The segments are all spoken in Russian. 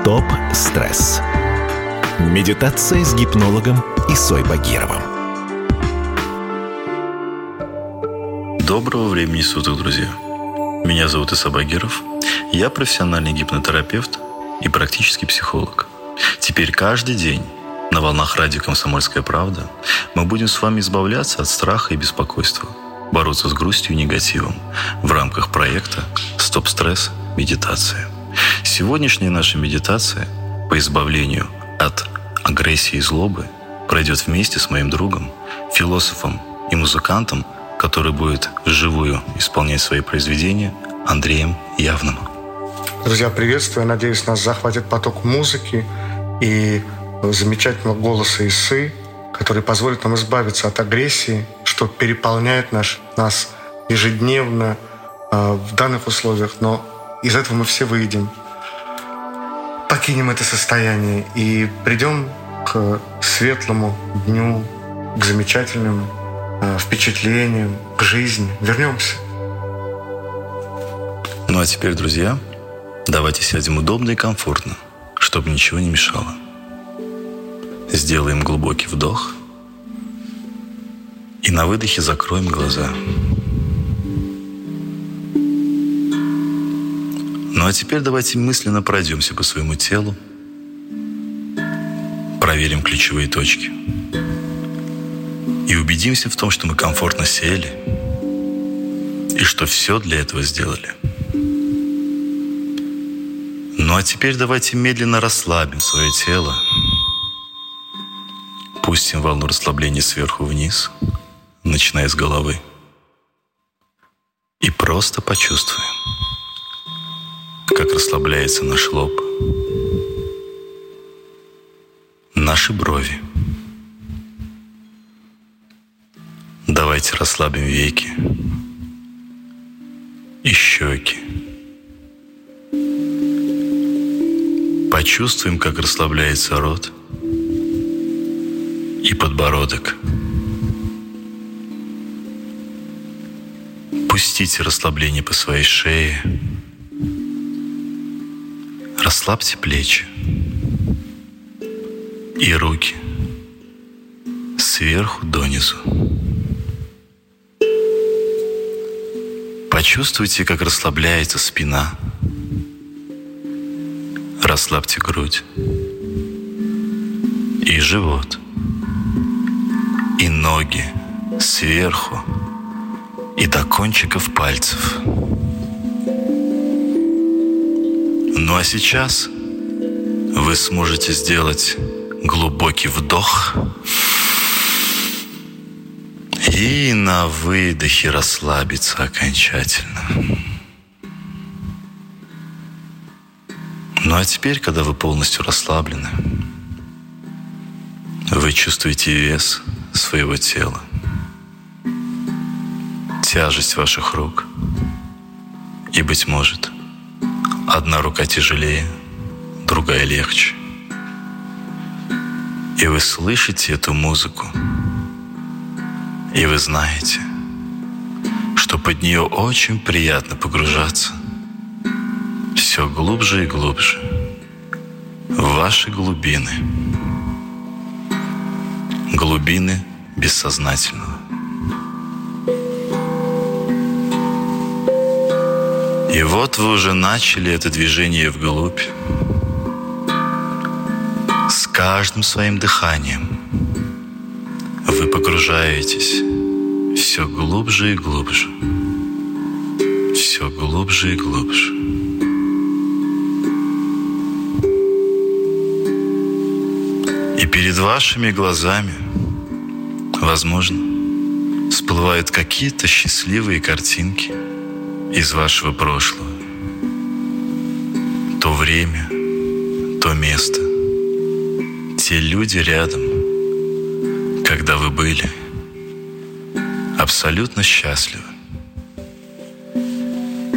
Стоп-стресс. Медитация с гипнологом Исой Багировым. Доброго времени суток, друзья. Меня зовут Иса Багиров. Я профессиональный гипнотерапевт и практический психолог. Теперь каждый день на волнах радио «Комсомольская правда» мы будем с вами избавляться от страха и беспокойства, бороться с грустью и негативом в рамках проекта «Стоп-стресс. Медитация». Сегодняшняя наша медитация по избавлению от агрессии и злобы пройдет вместе с моим другом, философом и музыкантом, который будет вживую исполнять свои произведения, Андреем Явным. Друзья, приветствую. Надеюсь, нас захватит поток музыки и замечательного голоса Исы, который позволит нам избавиться от агрессии, что переполняет наш, нас ежедневно э, в данных условиях. Но из этого мы все выйдем покинем это состояние и придем к светлому дню, к замечательным э, впечатлениям, к жизни. Вернемся. Ну а теперь, друзья, давайте сядем удобно и комфортно, чтобы ничего не мешало. Сделаем глубокий вдох и на выдохе закроем глаза. Ну а теперь давайте мысленно пройдемся по своему телу, проверим ключевые точки. И убедимся в том, что мы комфортно сели. И что все для этого сделали. Ну а теперь давайте медленно расслабим свое тело, пустим волну расслабления сверху вниз, начиная с головы, и просто почувствуем – как расслабляется наш лоб, наши брови. Давайте расслабим веки и щеки. Почувствуем, как расслабляется рот и подбородок. Пустите расслабление по своей шее, Расслабьте плечи и руки сверху донизу. Почувствуйте, как расслабляется спина. Расслабьте грудь и живот, и ноги сверху и до кончиков пальцев. Ну а сейчас вы сможете сделать глубокий вдох и на выдохе расслабиться окончательно. Ну а теперь, когда вы полностью расслаблены, вы чувствуете вес своего тела, тяжесть ваших рук и, быть может, Одна рука тяжелее, другая легче. И вы слышите эту музыку, и вы знаете, что под нее очень приятно погружаться все глубже и глубже в ваши глубины, глубины бессознательного. И вот вы уже начали это движение вглубь. С каждым своим дыханием вы погружаетесь все глубже и глубже. Все глубже и глубже. И перед вашими глазами, возможно, всплывают какие-то счастливые картинки – из вашего прошлого. То время, то место, те люди рядом, когда вы были абсолютно счастливы.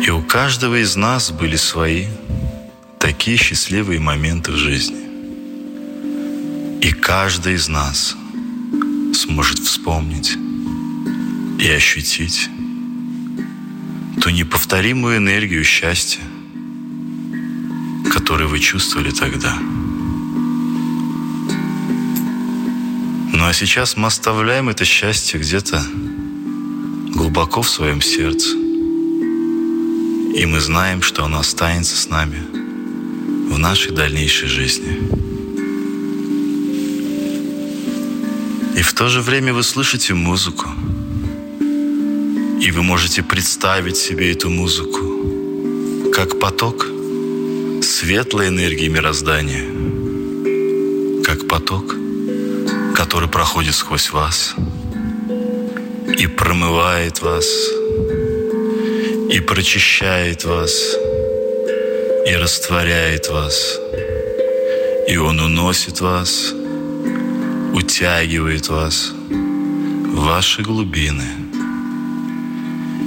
И у каждого из нас были свои такие счастливые моменты в жизни. И каждый из нас сможет вспомнить и ощутить ту неповторимую энергию счастья, который вы чувствовали тогда. Ну а сейчас мы оставляем это счастье где-то глубоко в своем сердце. И мы знаем, что оно останется с нами в нашей дальнейшей жизни. И в то же время вы слышите музыку. И вы можете представить себе эту музыку как поток светлой энергии мироздания, как поток, который проходит сквозь вас и промывает вас, и прочищает вас, и растворяет вас, и Он уносит вас, утягивает вас в ваши глубины.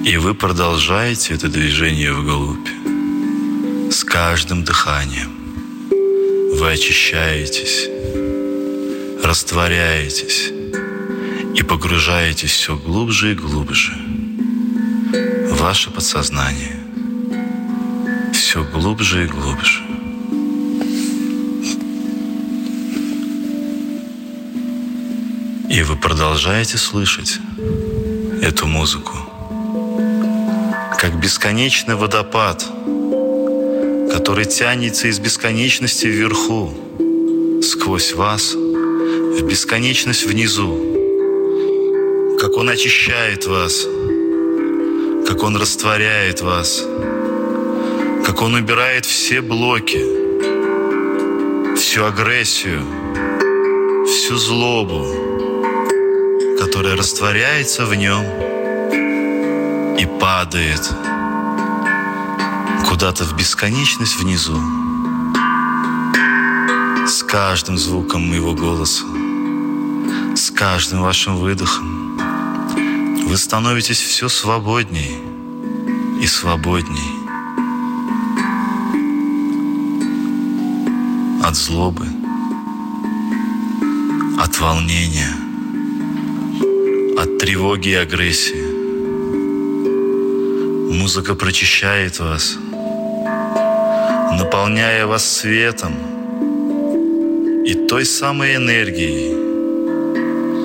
И вы продолжаете это движение вглубь с каждым дыханием. Вы очищаетесь, растворяетесь и погружаетесь все глубже и глубже в ваше подсознание. Все глубже и глубже. И вы продолжаете слышать эту музыку, как бесконечный водопад, который тянется из бесконечности вверху, сквозь вас, в бесконечность внизу, как Он очищает вас, как Он растворяет вас, как Он убирает все блоки, всю агрессию, всю злобу, которая растворяется в нем и падает куда-то в бесконечность внизу с каждым звуком моего голоса, с каждым вашим выдохом вы становитесь все свободней и свободней от злобы, от волнения, от тревоги и агрессии. Музыка прочищает вас, наполняя вас светом – и той самой энергией,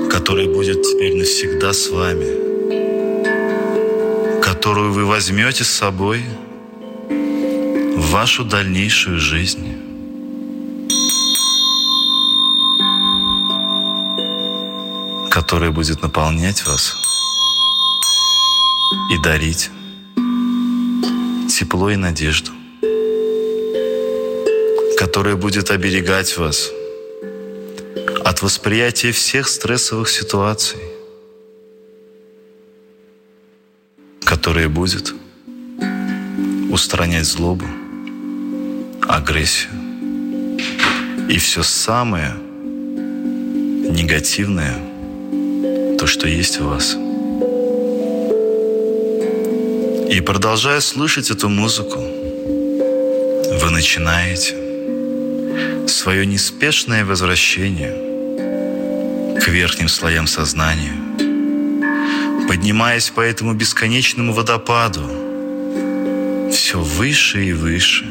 которая будет теперь навсегда с вами, которую вы возьмете с собой в вашу дальнейшую жизнь. которая будет наполнять вас и дарить тепло и надежду, которая будет оберегать вас – от восприятия всех стрессовых ситуаций, которые будет устранять злобу, агрессию и все самое негативное, то, что есть в вас. И продолжая слышать эту музыку, вы начинаете свое неспешное возвращение – к верхним слоям сознания, поднимаясь по этому бесконечному водопаду все выше и выше.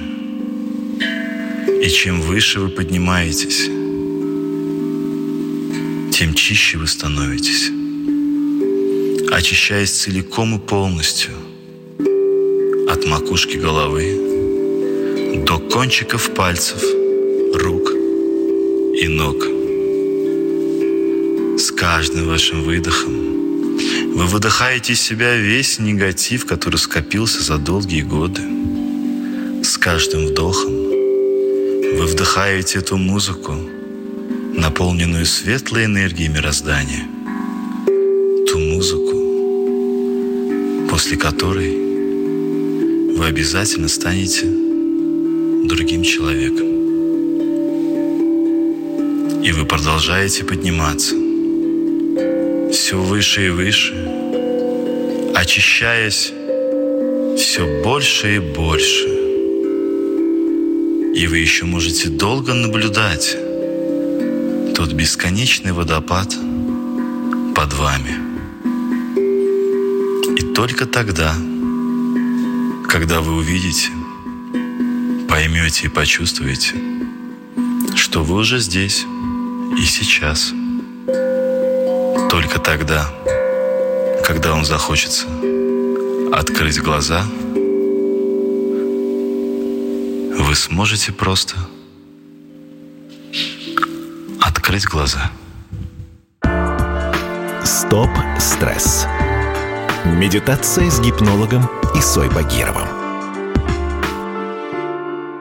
И чем выше вы поднимаетесь, тем чище вы становитесь, очищаясь целиком и полностью от макушки головы до кончиков пальцев, рук и ног – каждым вашим выдохом вы выдыхаете из себя весь негатив, который скопился за долгие годы. С каждым вдохом вы вдыхаете эту музыку, наполненную светлой энергией мироздания. Ту музыку, после которой вы обязательно станете другим человеком. И вы продолжаете подниматься – все выше и выше, очищаясь все больше и больше. И вы еще можете долго наблюдать тот бесконечный водопад под вами. И только тогда, когда вы увидите поймете и почувствуете, что вы уже здесь и сейчас. Только тогда, когда вам захочется открыть глаза, вы сможете просто открыть глаза. Стоп-стресс. Медитация с гипнологом Исой Багировым.